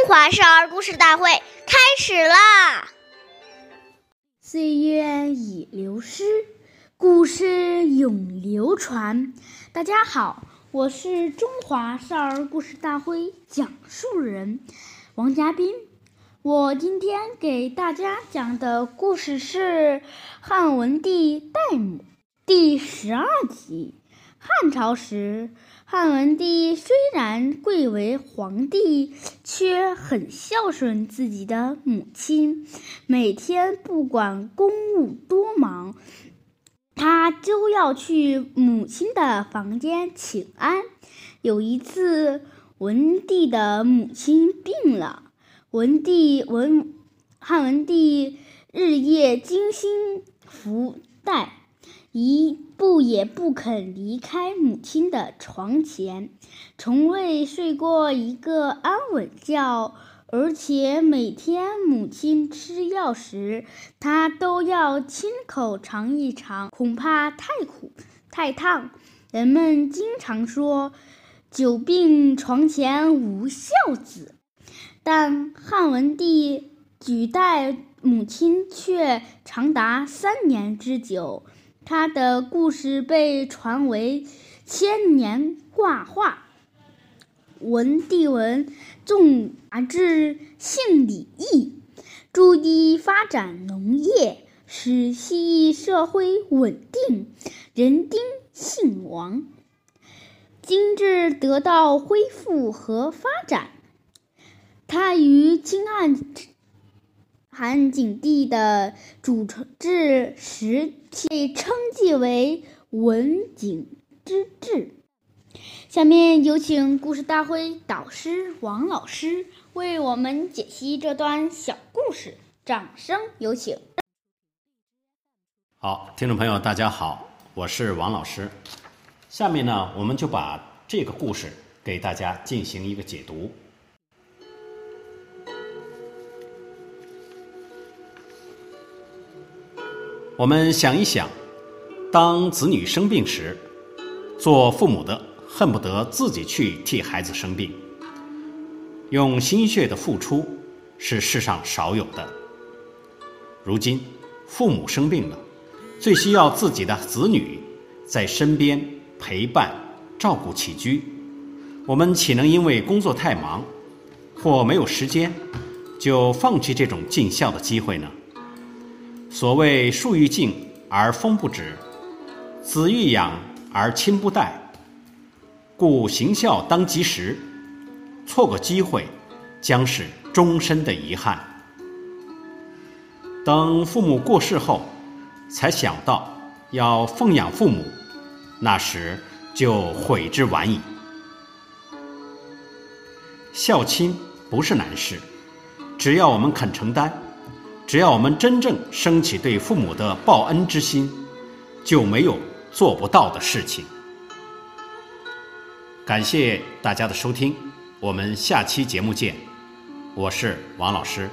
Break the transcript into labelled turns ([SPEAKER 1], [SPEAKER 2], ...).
[SPEAKER 1] 中华少儿故事大会开始啦！
[SPEAKER 2] 岁月已流失，故事永流传。大家好，我是中华少儿故事大会讲述人王嘉宾。我今天给大家讲的故事是汉文帝戴母第十二集。汉朝时。汉文帝虽然贵为皇帝，却很孝顺自己的母亲。每天不管公务多忙，他都要去母亲的房间请安。有一次，文帝的母亲病了，文帝文汉文帝日夜精心服待。一不也不肯离开母亲的床前，从未睡过一个安稳觉，而且每天母亲吃药时，他都要亲口尝一尝，恐怕太苦太烫。人们经常说“久病床前无孝子”，但汉文帝举代母亲却长达三年之久。他的故事被传为千年挂画。文帝文重达至姓礼义，注意发展农业，使西域社会稳定，人丁兴旺，经济得到恢复和发展。他与清汉。汉景帝的主治时被称记为文景之治。下面有请故事大会导师王老师为我们解析这段小故事，掌声有请。
[SPEAKER 3] 好，听众朋友，大家好，我是王老师。下面呢，我们就把这个故事给大家进行一个解读。我们想一想，当子女生病时，做父母的恨不得自己去替孩子生病，用心血的付出是世上少有的。如今父母生病了，最需要自己的子女在身边陪伴、照顾起居，我们岂能因为工作太忙或没有时间，就放弃这种尽孝的机会呢？所谓树欲静而风不止，子欲养而亲不待，故行孝当及时，错过机会将是终身的遗憾。等父母过世后，才想到要奉养父母，那时就悔之晚矣。孝亲不是难事，只要我们肯承担。只要我们真正升起对父母的报恩之心，就没有做不到的事情。感谢大家的收听，我们下期节目见。我是王老师。